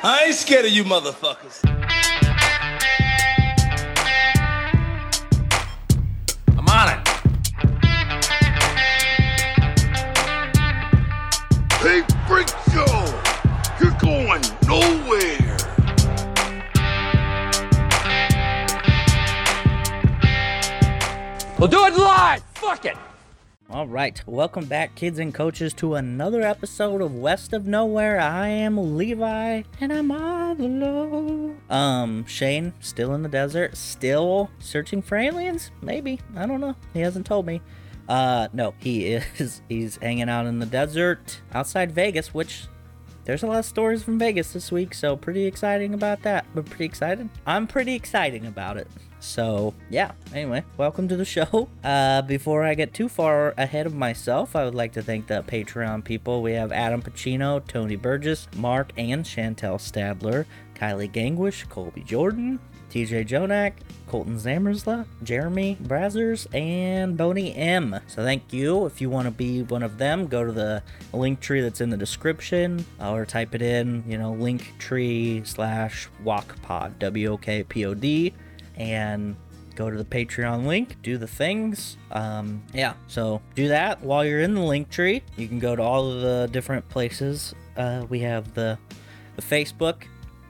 I ain't scared of you motherfuckers. I'm on it. Hey, Freak Show! You're going nowhere! We'll do it live. Fuck it. All right, welcome back, kids and coaches, to another episode of West of Nowhere. I am Levi, and I'm all alone. Um, Shane, still in the desert, still searching for aliens? Maybe. I don't know. He hasn't told me. Uh, no, he is. He's hanging out in the desert outside Vegas, which there's a lot of stories from Vegas this week, so pretty exciting about that. But pretty excited? I'm pretty exciting about it. So, yeah, anyway, welcome to the show. Uh, before I get too far ahead of myself, I would like to thank the Patreon people. We have Adam Pacino, Tony Burgess, Mark and Chantel Stadler, Kylie Gangwish, Colby Jordan, TJ Jonak, Colton Zamersla, Jeremy Brazzers, and Boney M. So thank you. If you want to be one of them, go to the link tree that's in the description or type it in, you know, link tree slash walkpod, W O K P O D and go to the Patreon link, do the things. Um, yeah, so do that while you're in the link tree. You can go to all of the different places. Uh, we have the the Facebook,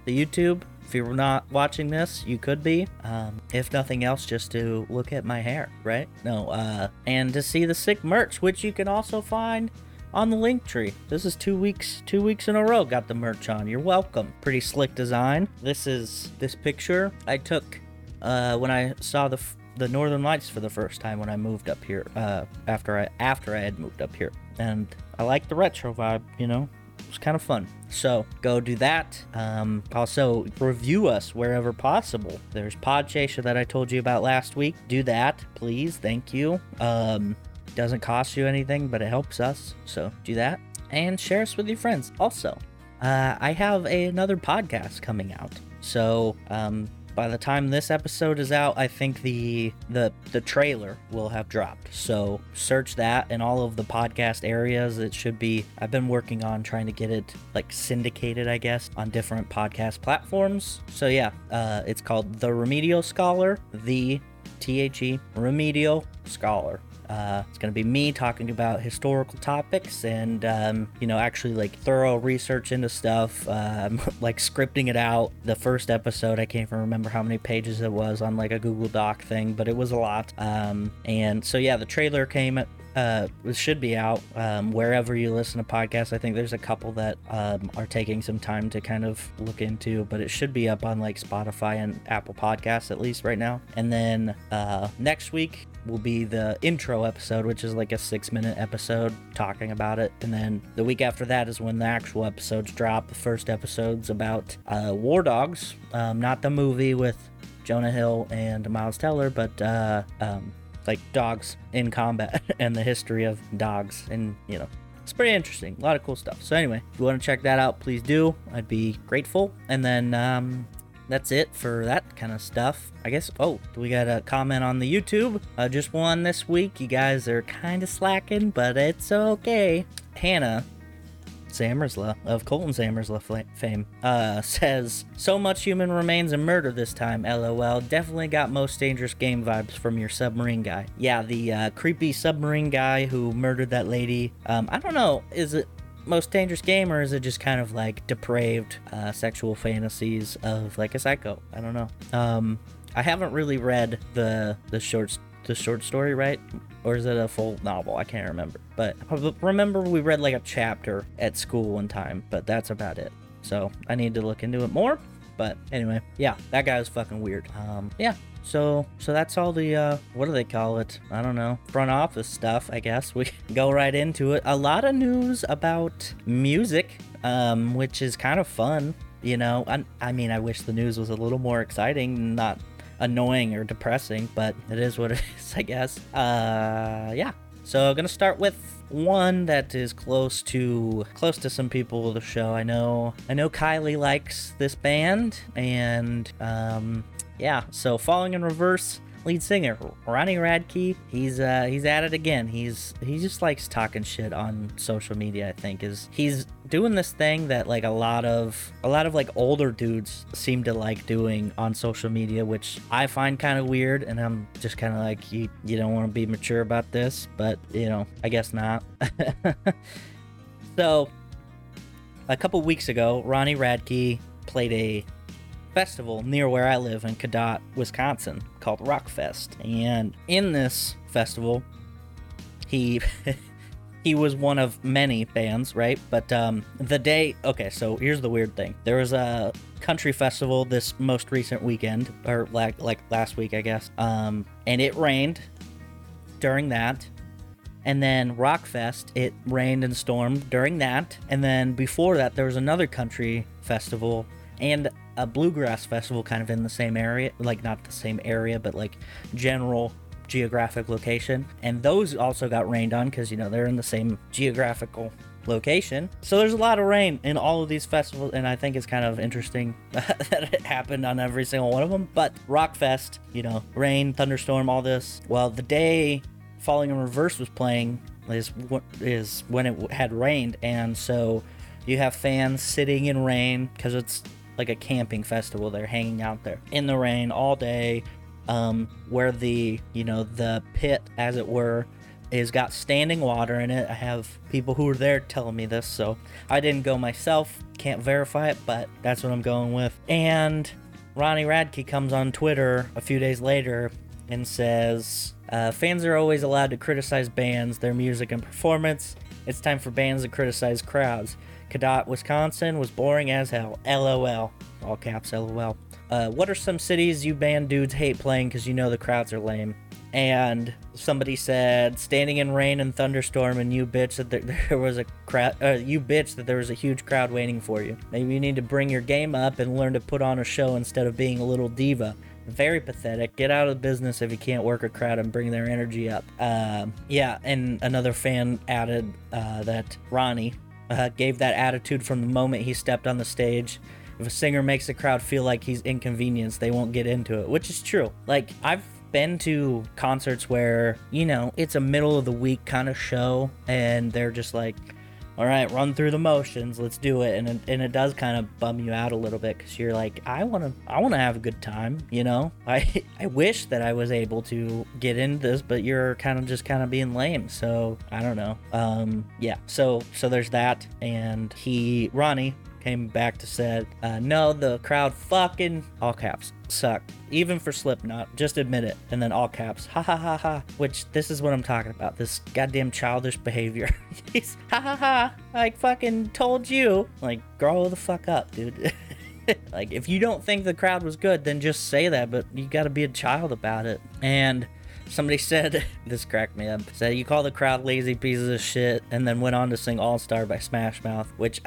the YouTube. If you're not watching this, you could be. Um, if nothing else, just to look at my hair, right? No, uh, and to see the sick merch, which you can also find on the link tree. This is two weeks, two weeks in a row. Got the merch on. You're welcome. Pretty slick design. This is this picture I took uh, when I saw the f- the Northern Lights for the first time when I moved up here. Uh, after I after I had moved up here, and I like the retro vibe. You know, it was kind of fun. So go do that. Um, also review us wherever possible. There's Podchaser that I told you about last week. Do that, please. Thank you. Um, doesn't cost you anything, but it helps us. So do that and share us with your friends. Also, uh, I have a, another podcast coming out. So um, by the time this episode is out, I think the the the trailer will have dropped. So search that in all of the podcast areas. It should be. I've been working on trying to get it like syndicated, I guess, on different podcast platforms. So yeah, uh, it's called The Remedial Scholar. The T H E Remedial Scholar. Uh, it's going to be me talking about historical topics and, um, you know, actually like thorough research into stuff, um, like scripting it out. The first episode, I can't even remember how many pages it was on like a Google Doc thing, but it was a lot. Um, and so, yeah, the trailer came at uh, it should be out um, wherever you listen to podcasts. I think there's a couple that um, are taking some time to kind of look into, but it should be up on like Spotify and Apple Podcasts at least right now. And then uh, next week will be the intro episode, which is like a six minute episode talking about it. And then the week after that is when the actual episodes drop. The first episode's about uh, War Dogs, um, not the movie with Jonah Hill and Miles Teller, but uh, um, like dogs in combat and the history of dogs. And you know it's pretty interesting. A lot of cool stuff. So anyway if you want to check that out please do. I'd be grateful. And then um that's it for that kind of stuff i guess oh we got a comment on the youtube uh, just one this week you guys are kind of slacking but it's okay hannah Zamersla of Colton Zamersla fame uh, says so much human remains and murder this time. LOL. Definitely got most dangerous game vibes from your submarine guy. Yeah, the uh, creepy submarine guy who murdered that lady. Um, I don't know. Is it most dangerous game or is it just kind of like depraved uh, sexual fantasies of like a psycho? I don't know. Um, I haven't really read the the short the short story, right? Or is it a full novel? I can't remember. But I remember we read like a chapter at school one time, but that's about it. So I need to look into it more. But anyway, yeah, that guy was fucking weird. Um, yeah. So so that's all the uh, what do they call it? I don't know. Front office stuff, I guess. We go right into it. A lot of news about music, um, which is kind of fun. You know, I, I mean, I wish the news was a little more exciting, not annoying or depressing, but it is what it is, I guess. Uh, yeah. So I'm gonna start with one that is close to close to some people of the show. I know I know Kylie likes this band, and um, yeah. So falling in reverse lead singer Ronnie Radke. He's uh he's at it again. He's he just likes talking shit on social media. I think is he's doing this thing that like a lot of a lot of like older dudes seem to like doing on social media, which I find kind of weird. And I'm just kind of like you you don't want to be mature about this, but you know I guess not. so a couple weeks ago, Ronnie Radke played a festival near where I live in Cadott, Wisconsin, called Rockfest. And in this festival, he he was one of many bands, right? But um, the day, okay, so here's the weird thing: there was a country festival this most recent weekend, or like like last week, I guess, um, and it rained during that. And then Rockfest, it rained and stormed during that. And then before that, there was another country festival and a bluegrass festival kind of in the same area like not the same area but like general geographic location. And those also got rained on because you know they're in the same geographical location. So there's a lot of rain in all of these festivals and i think it's kind of interesting that it happened on every single one of them but rockfest you know rain thunderstorm all this. Well the day falling in reverse was playing is is when it had rained. And so you have fans sitting in rain because it's like a camping festival. They're hanging out there in the rain all day, um, where the you know the pit, as it were, is got standing water in it. I have people who were there telling me this, so I didn't go myself. Can't verify it, but that's what I'm going with. And Ronnie Radke comes on Twitter a few days later and says, uh, "Fans are always allowed to criticize bands, their music, and performance. It's time for bands to criticize crowds. Cadott, Wisconsin was boring as hell. LOL. All caps, LOL. Uh, what are some cities you band dudes hate playing because you know the crowds are lame? And somebody said, standing in rain and thunderstorm, and you bitch that there, there was a crowd. Uh, you bitch that there was a huge crowd waiting for you. Maybe you need to bring your game up and learn to put on a show instead of being a little diva. Very pathetic. Get out of the business if you can't work a crowd and bring their energy up. Um, yeah, and another fan added uh, that Ronnie, uh, gave that attitude from the moment he stepped on the stage. If a singer makes the crowd feel like he's inconvenienced, they won't get into it, which is true. Like, I've been to concerts where, you know, it's a middle of the week kind of show, and they're just like, all right, run through the motions, let's do it. And it, and it does kind of bum you out a little bit because you're like, I want to, I want to have a good time, you know. I, I wish that I was able to get into this, but you're kind of just kind of being lame. So I don't know. Um, yeah. So so there's that, and he Ronnie came back to said, uh, no, the crowd fucking all caps suck. Even for Slipknot, just admit it. And then all caps, ha ha ha ha. Which this is what I'm talking about. This goddamn childish behavior. He's ha ha ha. Like fucking told you. Like grow the fuck up, dude. like if you don't think the crowd was good, then just say that. But you got to be a child about it. And somebody said this cracked me up said you call the crowd lazy pieces of shit and then went on to sing all star by smash mouth which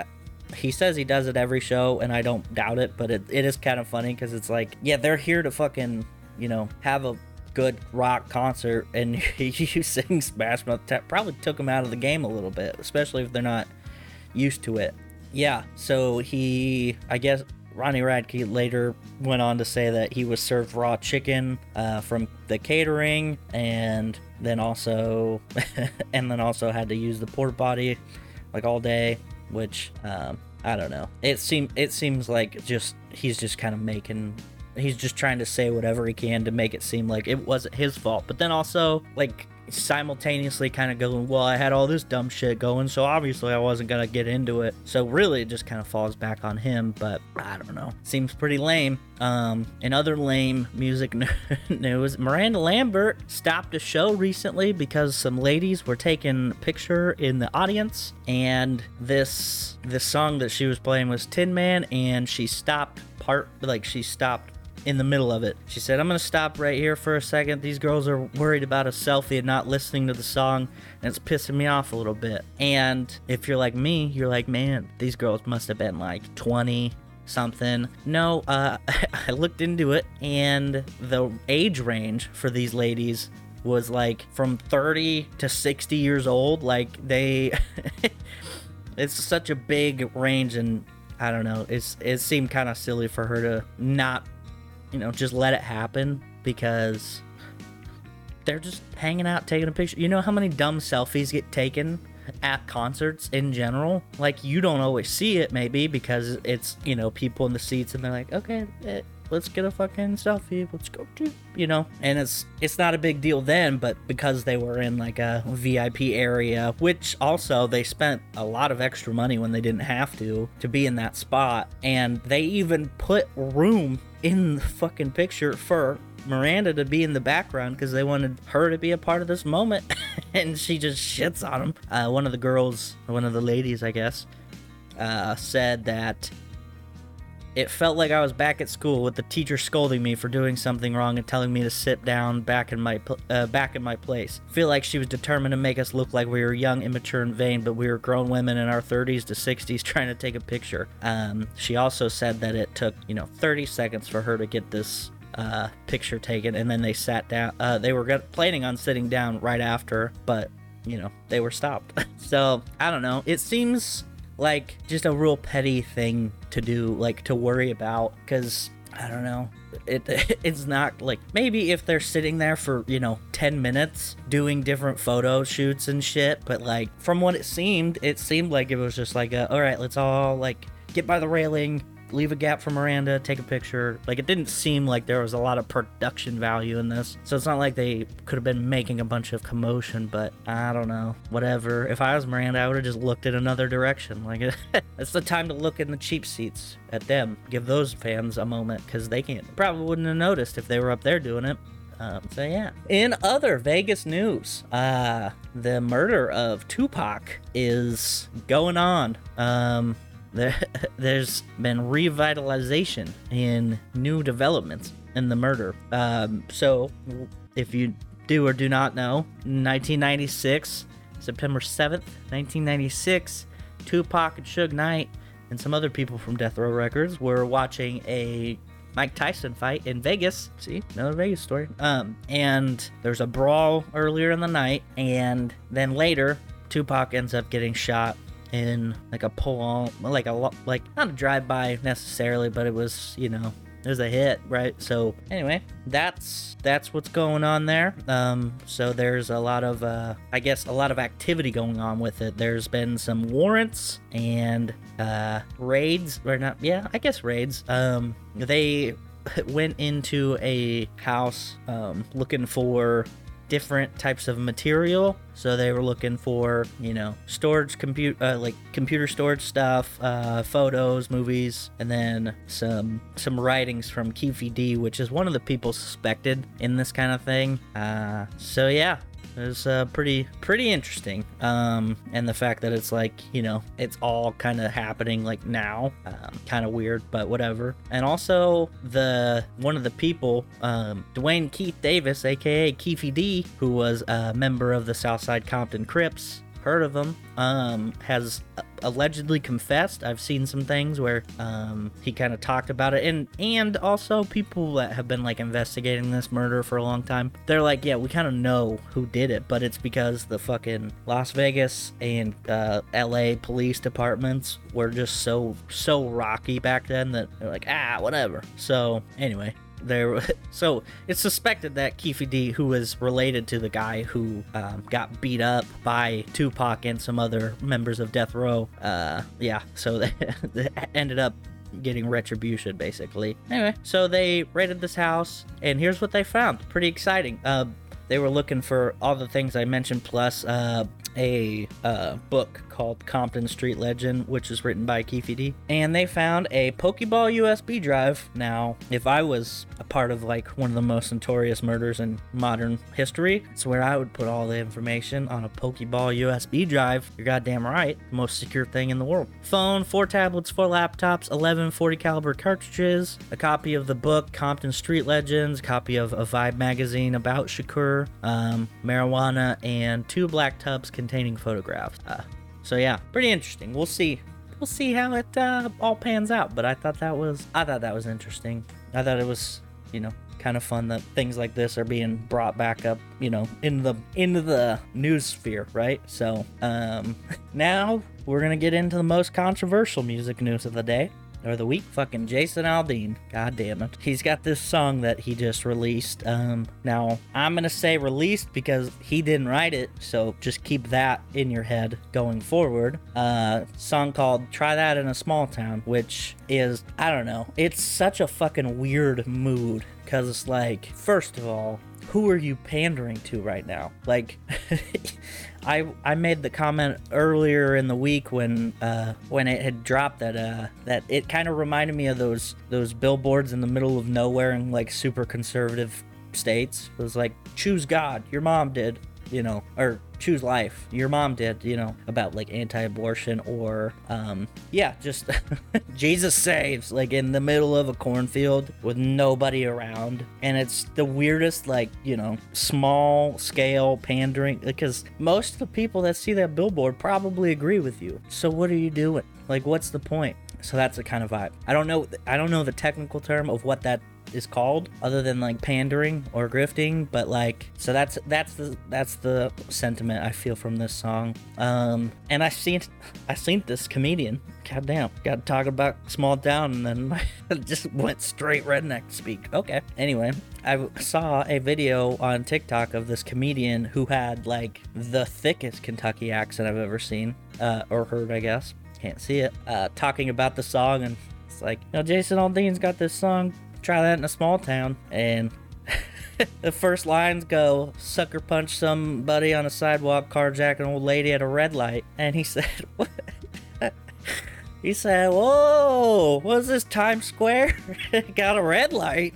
he says he does it every show, and I don't doubt it, but it, it is kind of funny because it's like, yeah, they're here to fucking, you know, have a good rock concert, and you sing Smash Mouth probably took him out of the game a little bit, especially if they're not used to it. Yeah, so he, I guess, Ronnie Radke later went on to say that he was served raw chicken uh, from the catering, and then also, and then also had to use the porta potty like all day which um, I don't know. It seem it seems like just he's just kind of making he's just trying to say whatever he can to make it seem like it wasn't his fault. But then also like simultaneously kind of going, well, I had all this dumb shit going, so obviously I wasn't gonna get into it. So really, it just kind of falls back on him. But I don't know. Seems pretty lame. Um, in other lame music news, Miranda Lambert stopped a show recently because some ladies were taking a picture in the audience, and this this song that she was playing was Tin Man, and she stopped part like she stopped in the middle of it. She said, I'm going to stop right here for a second. These girls are worried about a selfie and not listening to the song, and it's pissing me off a little bit. And if you're like me, you're like, man, these girls must have been like 20 something. No, uh, I looked into it, and the age range for these ladies was like from 30 to 60 years old. Like, they. it's such a big range, and I don't know. It's it seemed kind of silly for her to not you know, just let it happen because they're just hanging out, taking a picture. You know how many dumb selfies get taken at concerts in general? Like, you don't always see it, maybe, because it's, you know, people in the seats and they're like, okay, eh, let's get a fucking selfie. Let's go to, you know, and it's it's not a big deal then, but because they were in like a VIP area, which also they spent a lot of extra money when they didn't have to to be in that spot, and they even put room in the fucking picture for Miranda to be in the background because they wanted her to be a part of this moment, and she just shits on him. Uh, one of the girls, one of the ladies, I guess, uh, said that it felt like I was back at school with the teacher scolding me for doing something wrong and telling me to sit down back in my uh, back in my place. Feel like she was determined to make us look like we were young, immature, and vain, but we were grown women in our 30s to 60s trying to take a picture. Um, she also said that it took you know 30 seconds for her to get this uh, picture taken, and then they sat down. Uh, they were planning on sitting down right after, but you know they were stopped. so I don't know. It seems like just a real petty thing to do, like to worry about, because I don't know. It it's not like maybe if they're sitting there for you know 10 minutes doing different photo shoots and shit, but like from what it seemed, it seemed like it was just like a, all right, let's all like get by the railing, leave a gap for Miranda, take a picture. Like it didn't seem like there was a lot of production value in this. So it's not like they could have been making a bunch of commotion, but I don't know. Whatever. If I was Miranda, I would have just looked in another direction. Like it's the time to look in the cheap seats at them. Give those fans a moment because they can't probably wouldn't have noticed if they were up there doing it. Um, so yeah. In other Vegas news, uh, the murder of Tupac is going on. Um, there, there's been revitalization in new developments in the murder. Um, so, if you do or do not know, 1996, September 7th, 1996, Tupac and Suge Knight and some other people from Death Row Records were watching a Mike Tyson fight in Vegas. See, another Vegas story. Um, and there's a brawl earlier in the night, and then later, Tupac ends up getting shot in like a pull on, like a like not a drive by necessarily, but it was you know it was a hit, right? So anyway, that's that's what's going on there. Um, so there's a lot of uh, I guess a lot of activity going on with it. There's been some warrants and uh, raids, or not? Yeah, I guess raids. Um, they went into a house um, looking for different types of material. So they were looking for, you know, storage, compute, uh, like computer storage stuff, uh, photos, movies, and then some some writings from Keefe D, which is one of the people suspected in this kind of thing. Uh, so yeah, was uh, pretty pretty interesting. Um and the fact that it's like you know it's all kind of happening like now um, kind of weird but whatever. And also the one of the people um dwayne keith davis aka keefe d who was a member of the southside compton crips heard of him um has allegedly confessed. I've seen some things where um he kind of talked about it. And and also people that have been like investigating this murder for a long time they're like yeah we kind of know who did it but it's because the fucking las vegas and uh la police departments were just so so rocky back then that they're like ah whatever. So anyway there so it's suspected that Keefe D, who is related to the guy who um, got beat up by Tupac and some other members of Death Row, uh, yeah, so they, they ended up getting retribution basically. Anyway, so they raided this house, and here's what they found. Pretty exciting. Uh, they were looking for all the things I mentioned, plus uh, a uh, book called Compton Street Legend, which is written by Keefe D. And they found a Pokeball USB drive. Now, if I was a part of like one of the most notorious murders in modern history, it's where I would put all the information on a Pokeball USB drive. You're goddamn right. Most secure thing in the world. Phone, four tablets, four laptops, 11 40 caliber cartridges, a copy of the book Compton Street Legends, copy of a Vibe magazine about Shakur, um, marijuana, and two black tubs containing photographs. Uh, so yeah, pretty interesting. We'll see. We'll see how it uh, all pans out. But I thought that was I thought that was interesting. I thought it was you know kind of fun that things like this are being brought back up you know in the into the news sphere right so um now we're gonna get into the most controversial music news of the day or the week. Fucking Jason Aldean. God damn it. He's got this song that he just released. Um, now I'm gonna say released because he didn't write it, so just keep that in your head going forward. Uh, song called "Try That in a Small Town," which is I don't know. It's such a fucking weird mood because it's like, first of all, who are you pandering to right now? Like, I I made the comment earlier in the week when uh, when it had dropped that uh, that it kind of reminded me of those those billboards in the middle of nowhere in like super conservative states. It was like choose God. Your mom did you know, or choose life. Your mom did, you know, about like anti-abortion or, um, yeah, just Jesus saves, like in the middle of a cornfield with nobody around, and it's the weirdest, like you know, small scale pandering because most of the people that see that billboard probably agree with you. So what are you doing? Like, what's the point? So that's the kind of vibe. I don't know. I don't know the technical term of what that is called other than like pandering or grifting but like so that's that's the that's the sentiment i feel from this song. Um and i seen i seen this comedian god damn got to talk about small town and then just went straight redneck speak. Okay. Anyway i saw a video on tiktok of this comedian who had like the thickest kentucky accent i've ever seen uh, or heard i guess. Can't see it. Uh, talking about the song and it's like, you know, Jason Aldean's got this song try that in a small town. And the first lines go, sucker punch somebody on a sidewalk, carjack an old lady at a red light. And he said, what? He said, Whoa, what's this Times Square? Got a red light.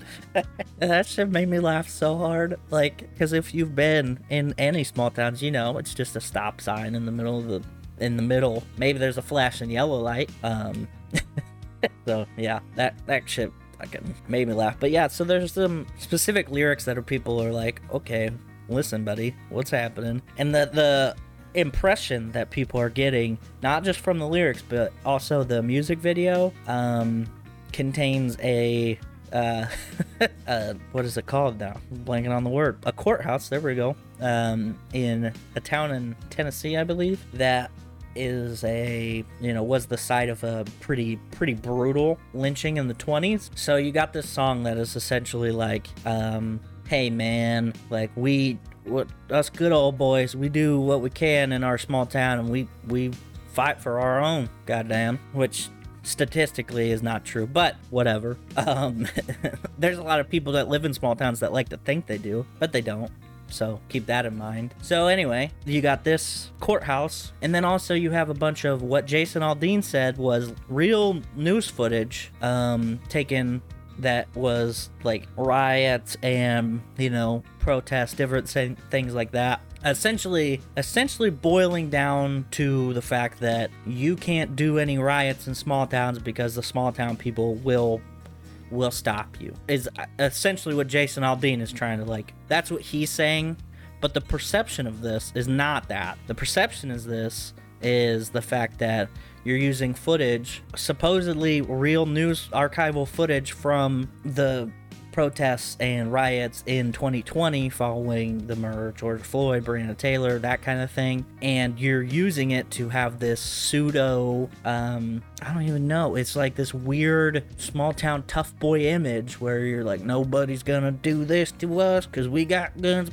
that shit made me laugh so hard. Like, because if you've been in any small towns, you know, it's just a stop sign in the middle of the, in the middle. Maybe there's a flashing yellow light. Um, so yeah, that, that shit fucking made me laugh. But yeah, so there's some specific lyrics that are people are like, okay, listen, buddy, what's happening? And the the impression that people are getting, not just from the lyrics, but also the music video, um, contains a uh, uh, what is it called now? Blanking on the word. A courthouse. There we go. Um, in a town in Tennessee, I believe, that is a you know was the site of a pretty pretty brutal lynching in the 20s so you got this song that is essentially like um hey man like we what us good old boys we do what we can in our small town and we we fight for our own goddamn which statistically is not true but whatever. Um there's a lot of people that live in small towns that like to think they do but they don't so keep that in mind. So anyway, you got this courthouse, and then also you have a bunch of what Jason Aldean said was real news footage um, taken that was like riots and you know protests, different things like that. Essentially, essentially boiling down to the fact that you can't do any riots in small towns because the small town people will will stop you is uh, essentially what Jason Aldean is trying to like that's what he's saying but the perception of this is not that. The perception is this is the fact that you're using footage supposedly real news archival footage from the protests and riots in 2020 following the murder of George Floyd, Breonna Taylor, that kind of thing. And you're using it to have this pseudo, um, I don't even know. It's like this weird small town tough boy image where you're like, nobody's gonna do this to us because we got guns.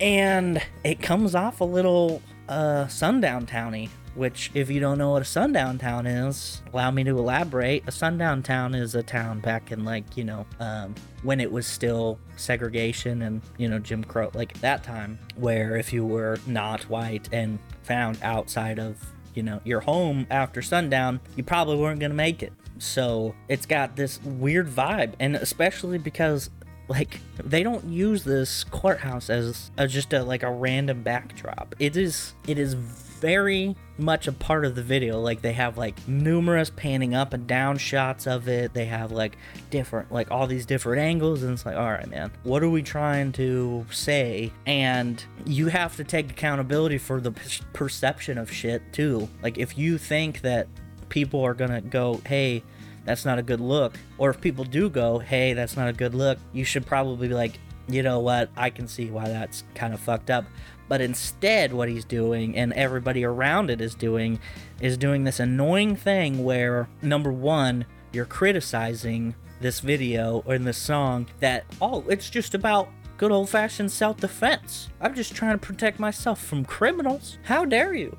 And it comes off a little uh, sundown towny which, if you don't know what a sundown town is, allow me to elaborate. A sundown town is a town back in, like, you know, um, when it was still segregation and, you know, Jim Crow, like that time, where if you were not white and found outside of, you know, your home after sundown, you probably weren't going to make it. So it's got this weird vibe, and especially because like they don't use this courthouse as, as just a like a random backdrop. It is it is very much a part of the video. Like they have like numerous panning up and down shots of it. They have like different, like all these different angles. And it's like, all right, man, what are we trying to say? And you have to take accountability for the perception of shit too. Like if you think that people are gonna go, hey, that's not a good look. Or if people do go, hey, that's not a good look, you should probably be like, you know what? I can see why that's kind of fucked up. But instead, what he's doing and everybody around it is doing is doing this annoying thing where, number one, you're criticizing this video or in this song that, oh, it's just about good old fashioned self defense. I'm just trying to protect myself from criminals. How dare you?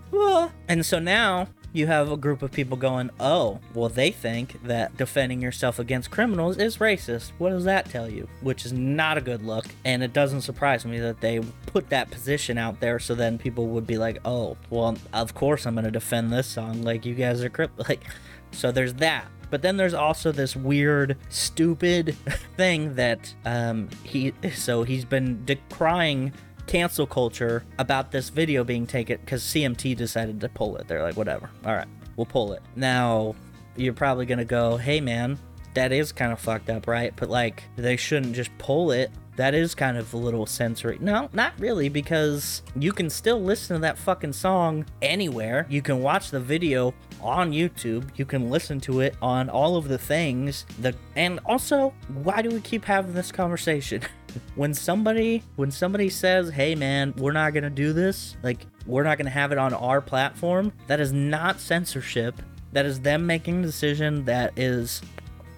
And so now you have a group of people going, oh, well, they think that defending yourself against criminals is racist. What does that tell you? Which is not a good look. And it doesn't surprise me that they put that position out there so then people would be like, oh, well, of course I'm going to defend this song. Like, you guys are crip. Like, so there's that. But then there's also this weird, stupid thing that um, he. So he's been decrying cancel culture about this video being taken because CMT decided to pull it. They're like, whatever. All right, we'll pull it. Now, you're probably gonna go, hey man, that is kind of fucked up, right? But like, they shouldn't just pull it. That is kind of a little sensory. No, not really, because you can still listen to that fucking song anywhere. You can watch the video on YouTube. You can listen to it on all of the things. The and also, why do we keep having this conversation? when somebody when somebody says, "Hey man, we're not going to do this." Like, we're not going to have it on our platform. That is not censorship. That is them making a decision that is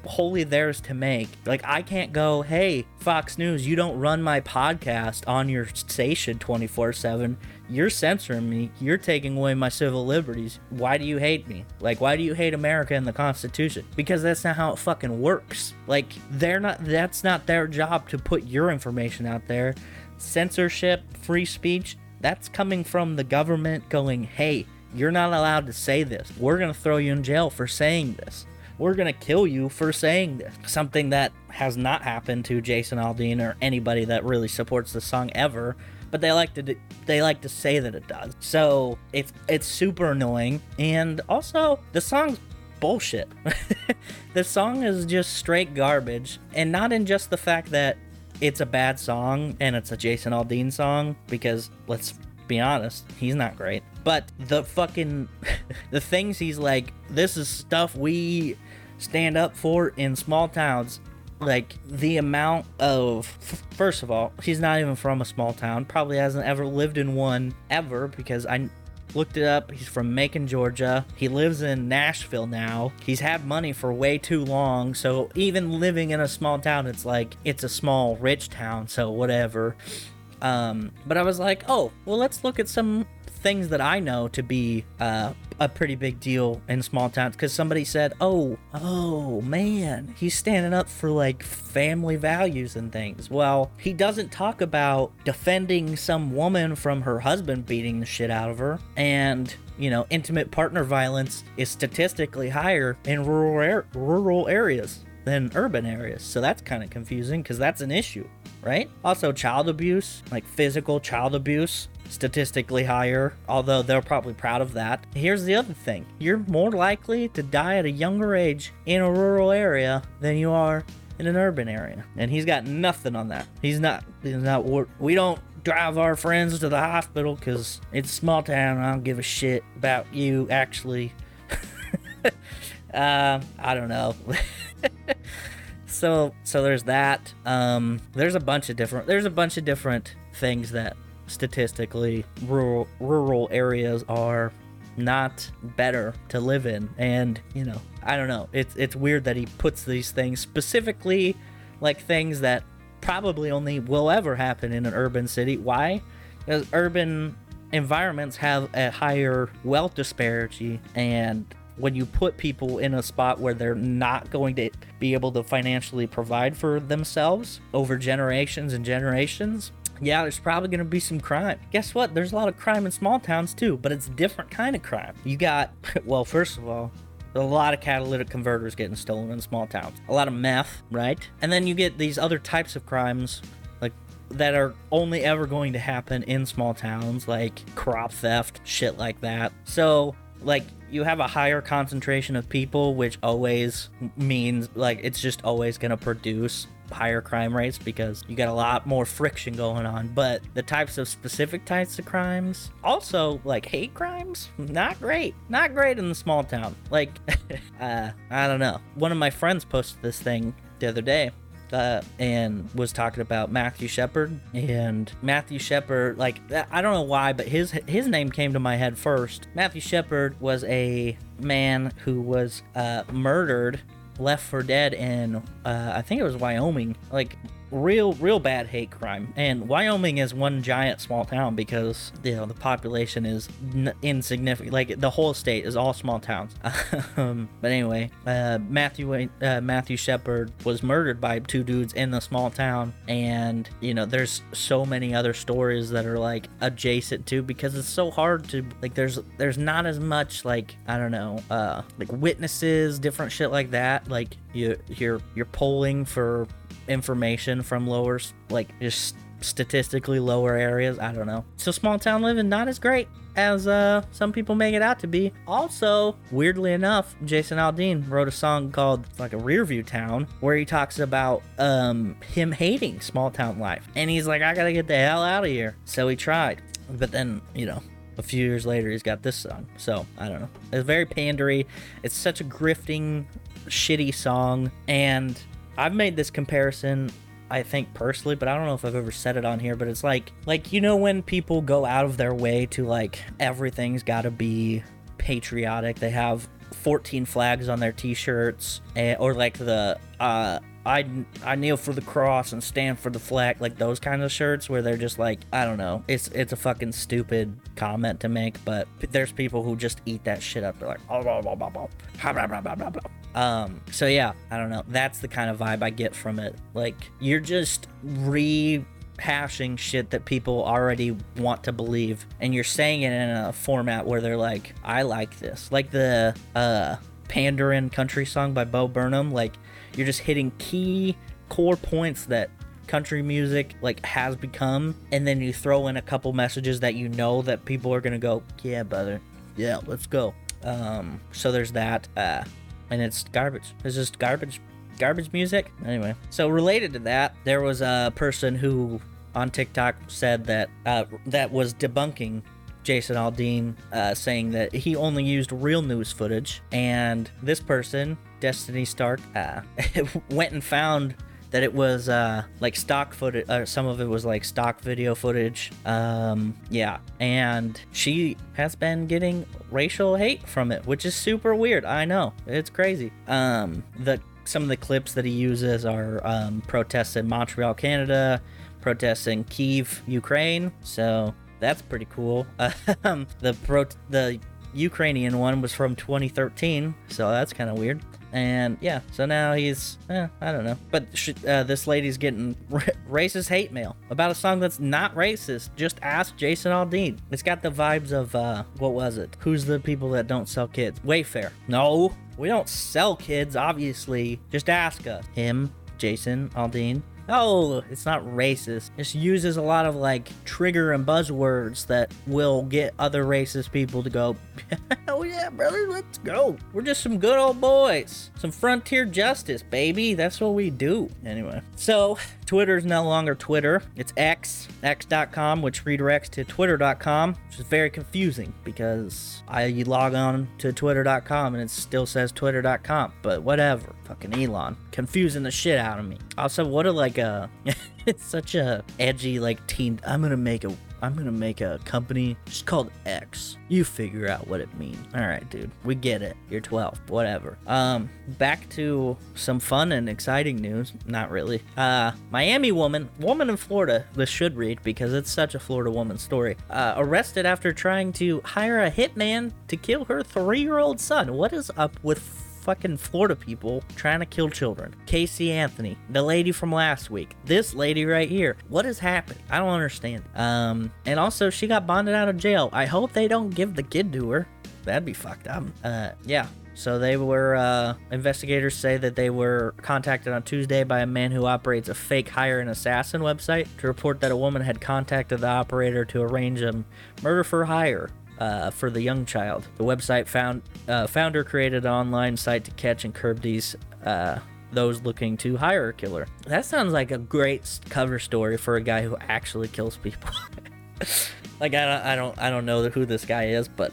wholly theirs to make. Like I can't go, "Hey, Fox News, you don't run my podcast on your station 24/7. You're censoring me. You're taking away my civil liberties. Why do you hate me? Like why do you hate America and the Constitution? Because that's not how it fucking works. Like they're not that's not their job to put your information out there. Censorship, free speech, that's coming from the government going, "Hey, you're not allowed to say this. We're going to throw you in jail for saying this." We're gonna kill you for saying this. Something that has not happened to Jason Aldean or anybody that really supports the song ever. But they like to do, they like to say that it does. So it's it's super annoying. And also the song's bullshit. the song is just straight garbage. And not in just the fact that it's a bad song and it's a Jason Aldean song, because let's be honest, he's not great. But the fucking the things he's like, this is stuff we stand up for in small towns. Like the amount of first of all, he's not even from a small town. Probably hasn't ever lived in one ever because I looked it up. He's from Macon, Georgia. He lives in Nashville now. He's had money for way too long. So even living in a small town, it's like it's a small rich town. So whatever. Um, but I was like, oh, well, let's look at some things that I know to be uh, a pretty big deal in small towns. Because somebody said, oh, oh, man, he's standing up for like family values and things. Well, he doesn't talk about defending some woman from her husband beating the shit out of her. And you know, intimate partner violence is statistically higher in rural er- rural areas than urban areas. So that's kind of confusing because that's an issue right? Also, child abuse, like physical child abuse, statistically higher, although they're probably proud of that. Here's the other thing you're more likely to die at a younger age in a rural area than you are in an urban area. And he's got nothing on that. He's not, he's not, we don't drive our friends to the hospital because it's a small town. I don't give a shit about you, actually. uh, I don't know. so so there's that. Um there's a bunch of different there's a bunch of different things that statistically rural rural areas are not better to live in. And you know i don't know. It's it's weird that he puts these things specifically like things that probably only will ever happen in an urban city. Why? Because urban environments have a higher wealth disparity and when you put people in a spot where they're not going to be able to financially provide for themselves over generations and generations, yeah, there's probably going to be some crime. Guess what? There's a lot of crime in small towns too, but it's a different kind of crime. You got, well, first of all, a lot of catalytic converters getting stolen in small towns. A lot of meth, right? And then you get these other types of crimes like that are only ever going to happen in small towns like crop theft, shit like that. So, like you have a higher concentration of people, which always means like it's just always going to produce higher crime rates because you got a lot more friction going on. But the types of specific types of crimes, also like hate crimes, not great. Not great in the small town. Like, uh, I don't know. One of my friends posted this thing the other day uh, and was talking about Matthew Shepard. And Matthew Shepard, like I don't know why, but his his name came to my head first. Matthew Shepard was a man who was uh, murdered, left for dead in uh, I think it was Wyoming, like real real bad hate crime. And wyoming is one giant small town because you know the population is n- insignificant. Like the whole state is all small towns. Um, but anyway uh, matthew uh, matthew shepard was murdered by two dudes in the small town. And you know there's so many other stories that are like adjacent to because it's so hard to like there's there's not as much like i don't know uh like witnesses different shit like that. Like you you're you're polling for information from lower, like just statistically lower areas. I don't know. So small town living not as great as uh, some people make it out to be. Also, weirdly enough, Jason Aldean wrote a song called like a Rearview Town where he talks about um, him hating small town life. And he's like, I gotta get the hell out of here. So he tried. But then, you know, a few years later, he's got this song. So I don't know. It's very pandery. It's such a grifting, shitty song. And I've made this comparison I think personally, but I don't know if I've ever said it on here, but it's like like you know when people go out of their way to like everything's got to be patriotic. They have 14 flags on their t-shirts and, or like the uh I, I kneel for the cross and stand for the flag, like those kind of shirts where they're just like, I don't know, it's it's a fucking stupid comment to make, but there's people who just eat that shit up. They're like, oh, blah, blah, blah, blah, blah, blah, blah, blah. Um, so yeah, I don't know. That's the kind of vibe I get from it. Like you're just rehashing shit that people already want to believe, and you're saying it in a format where they're like, I like this. Like the uh pandering country song by Bo Burnham. Like you're just hitting key core points that country music like has become and then you throw in a couple messages that you know that people are gonna go yeah brother yeah let's go um so there's that uh and it's garbage. It's just garbage, garbage music. Anyway, so related to that, there was a person who on TikTok said that uh, that was debunking Jason Aldean, uh, saying that he only used real news footage, and this person, Destiny Stark, uh, went and found that it was uh, like stock footage. Uh, some of it was like stock video footage. Um, yeah, and she has been getting racial hate from it, which is super weird. I know it's crazy. Um, the some of the clips that he uses are um, protests in Montreal, Canada, protests in Kiev, Ukraine. So that's pretty cool. Um, the pro the Ukrainian one was from 2013, so that's kind of weird and yeah, so now he's, eh, I don't know. But uh, this lady's getting racist hate mail about a song that's not racist. Just ask Jason Aldean. It's got the vibes of, uh, what was it? Who's the people that don't sell kids? Wayfair. No, we don't sell kids, obviously. Just ask us. Him, Jason Aldean. Oh, it's not racist. Just uses a lot of like trigger and buzzwords that will get other racist people to go, oh yeah, brother, let's go. We're just some good old boys. Some frontier justice, baby. That's what we do. Anyway, so Twitter is no longer Twitter. It's X, x.com, which redirects to twitter.com, which is very confusing because I log on to twitter.com and it still says twitter.com, but whatever. Fucking Elon. Confusing the shit out of me. Also, what a like uh, a it's such a edgy like teen I'm gonna make a I'm gonna make a company just called X. You figure out what it means. Alright, dude. We get it. You're 12. Whatever. Um, back to some fun and exciting news. Not really. Uh Miami woman, woman in Florida, this should read because it's such a Florida woman story. Uh, arrested after trying to hire a hitman to kill her three-year-old son. What is up with fucking Florida people trying to kill children. Casey Anthony, the lady from last week, this lady right here. What has happened? I don't understand. Um, and also she got bonded out of jail. I hope they don't give the kid to her. That'd be fucked up. Uh, yeah. So they were, uh, investigators say that they were contacted on Tuesday by a man who operates a fake hire an assassin website to report that a woman had contacted the operator to arrange a murder for hire uh, for the young child. The website found uh, founder created an online site to catch and curb these uh, those looking to hire a killer. That sounds like a great cover story for a guy who actually kills people. like I don't, I don't I don't know who this guy is, but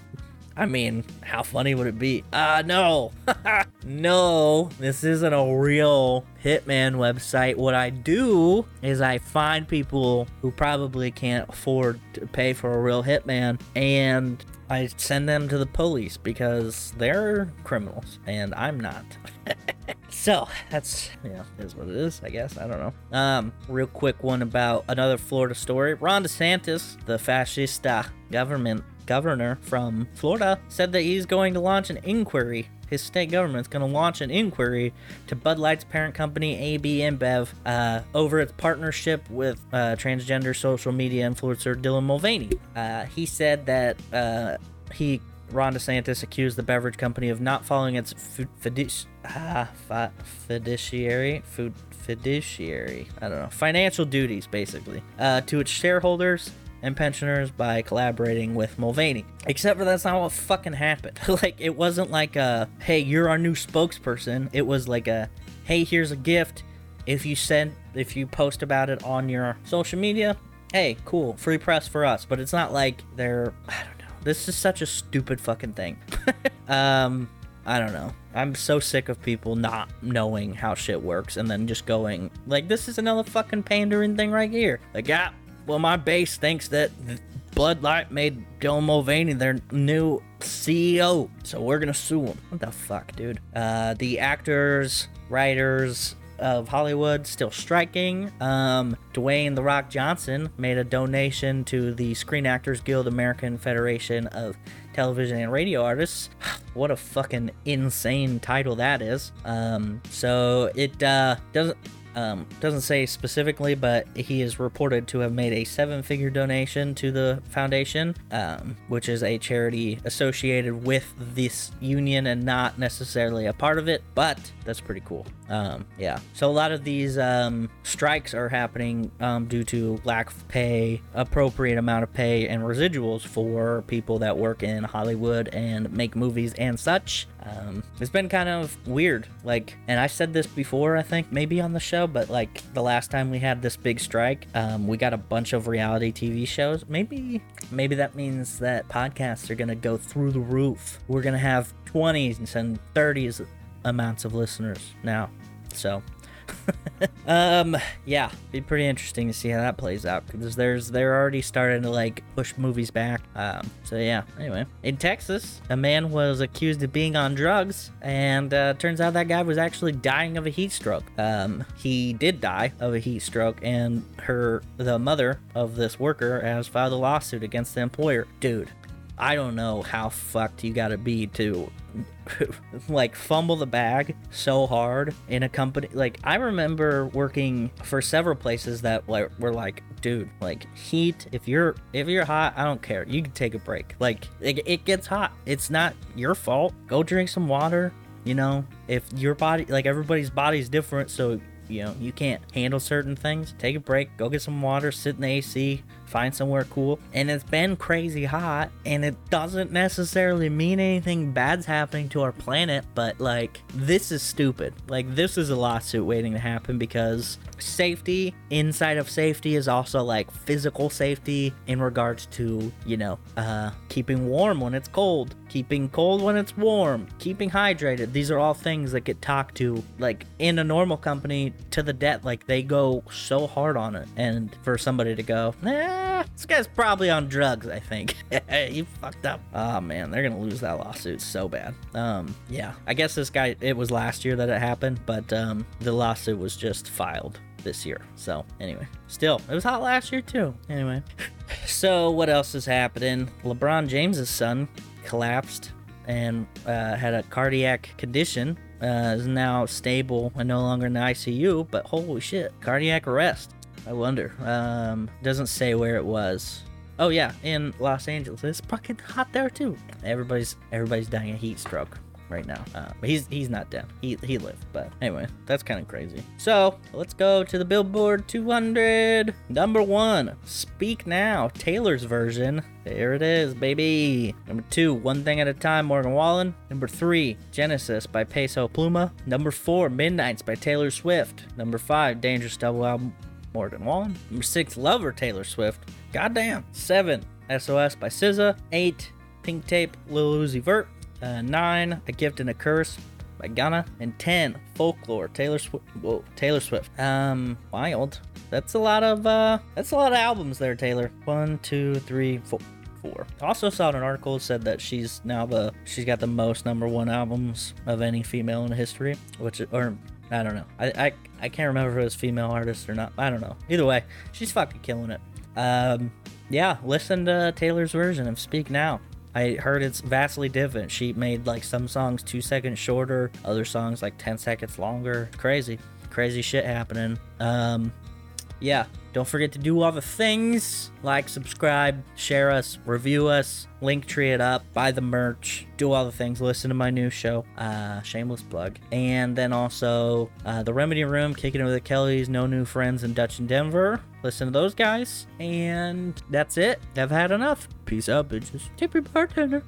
I mean, how funny would it be? Uh, no. no, this isn't a real Hitman website. What I do is I find people who probably can't afford to pay for a real Hitman and I send them to the police because they're criminals and I'm not. so that's yeah, is what it is, I guess. I don't know. Um, real quick one about another Florida story. Ron DeSantis, the fascista government governor from Florida, said that he's going to launch an inquiry. His state government's going to launch an inquiry to Bud Light's parent company, AB InBev, uh, over its partnership with uh, transgender social media influencer Dylan Mulvaney. Uh, he said that uh, he Ron DeSantis accused the beverage company of not following its ah, fi- fiduciary fiduciary I don't know financial duties basically uh, to its shareholders and pensioners by collaborating with Mulvaney. Except for that's not what fucking happened. like it wasn't like a hey you're our new spokesperson. It was like a hey here's a gift. If you send if you post about it on your social media, hey cool free press for us. But it's not like they're I don't know. This is such a stupid fucking thing. um, I don't know. I'm so sick of people not knowing how shit works and then just going like, this is another fucking pandering thing right here. Like, yeah, well, my base thinks that Bud Light made Dylan Mulvaney their new CEO, so we're gonna sue him. What the fuck, dude? Uh, the actors, writers, of Hollywood still striking. Um, Dwayne The Rock Johnson made a donation to the Screen Actors Guild American Federation of Television and Radio Artists. what a fucking insane title that is. Um, so it uh, doesn't. Um, doesn't say specifically, but he is reported to have made a seven figure donation to the foundation, um, which is a charity associated with this union and not necessarily a part of it, but that's pretty cool. Um, yeah. So a lot of these um, strikes are happening um, due to lack of pay, appropriate amount of pay, and residuals for people that work in Hollywood and make movies and such. Um, it's been kind of weird. Like, and I said this before, I think, maybe on the show, but like the last time we had this big strike, um, we got a bunch of reality TV shows. Maybe, maybe that means that podcasts are gonna go through the roof. We're gonna have 20s and 30s amounts of listeners now. So, um, yeah, be pretty interesting to see how that plays out because there's they're already starting to like push movies back. Um, so yeah. Anyway, in Texas, a man was accused of being on drugs, and uh, turns out that guy was actually dying of a heat stroke. Um, he did die of a heat stroke, and her the mother of this worker has filed a lawsuit against the employer. Dude, I don't know how fucked you gotta be to like fumble the bag so hard in a company like i remember working for several places that like were like dude like heat if you're if you're hot i don't care. You can take a break. Like it, it gets hot. It's not your fault. Go drink some water you know? If your body like everybody's body's different so you know you can't handle certain things take a break go get some water sit in the ac find somewhere cool. And it's been crazy hot, and it doesn't necessarily mean anything bad's happening to our planet, but like, this is stupid. Like, this is a lawsuit waiting to happen because safety inside of safety is also like physical safety in regards to, you know, uh, keeping warm when it's cold, keeping cold when it's warm, keeping hydrated. These are all things that get talked to, like, in a normal company to the debt. Like, they go so hard on it. And for somebody to go, eh, this guy's probably on drugs, I think. you fucked up. Oh man, they're gonna lose that lawsuit so bad. Um, yeah. I guess this guy it was last year that it happened, but um the lawsuit was just filed this year. So anyway, still, it was hot last year too. Anyway. so what else is happening? LeBron James's son collapsed and uh, had a cardiac condition. Uh, is now stable and no longer in the ICU, but holy shit, cardiac arrest. I wonder. Um, doesn't say where it was. Oh yeah, in Los Angeles. It's fucking hot there too. Everybody's everybody's dying of heat stroke right now. Uh, but he's he's not dead. He he lived. But anyway, that's kind of crazy. So let's go to the Billboard 200. Number one, Speak Now, Taylor's version. There it is, baby. Number two, One Thing at a Time, Morgan Wallen. Number three, Genesis by Peso Pluma. Number four, Midnights by Taylor Swift. Number five, Dangerous Double Album Morgan Wallen. Number six, Lover Taylor Swift. Goddamn. Seven, SOS by SZA. Eight, Pink Tape, Lil Uzi Vert. Uh, 9, A Gift and a Curse by Gunna. And 10, Folklore, Taylor Swift. Whoa, Taylor Swift. Um, wild. That's a lot of, uh, that's a lot of albums there, Taylor. One, two, three, four. Four. Also saw an article that said that she's now the she's got the most number one albums of any female in history, which or I don't know. I, I I can't remember if it was female artist or not. I don't know. Either way, she's fucking killing it. Um, yeah, listen to Taylor's version of Speak Now. I heard it's vastly different. She made like some songs two seconds shorter, other songs like 10 seconds longer. Crazy, crazy shit happening. Um, yeah, don't forget to do all the things like, subscribe, share us, review us, link tree it up, buy the merch, do all the things, listen to my new show, uh, shameless plug. And then also uh, The Remedy Room, Kicking It with the Kellys, No New Friends in Dutch and Denver. Listen to those guys. And that's it. I've had enough. Peace out, bitches. Tip your bartender.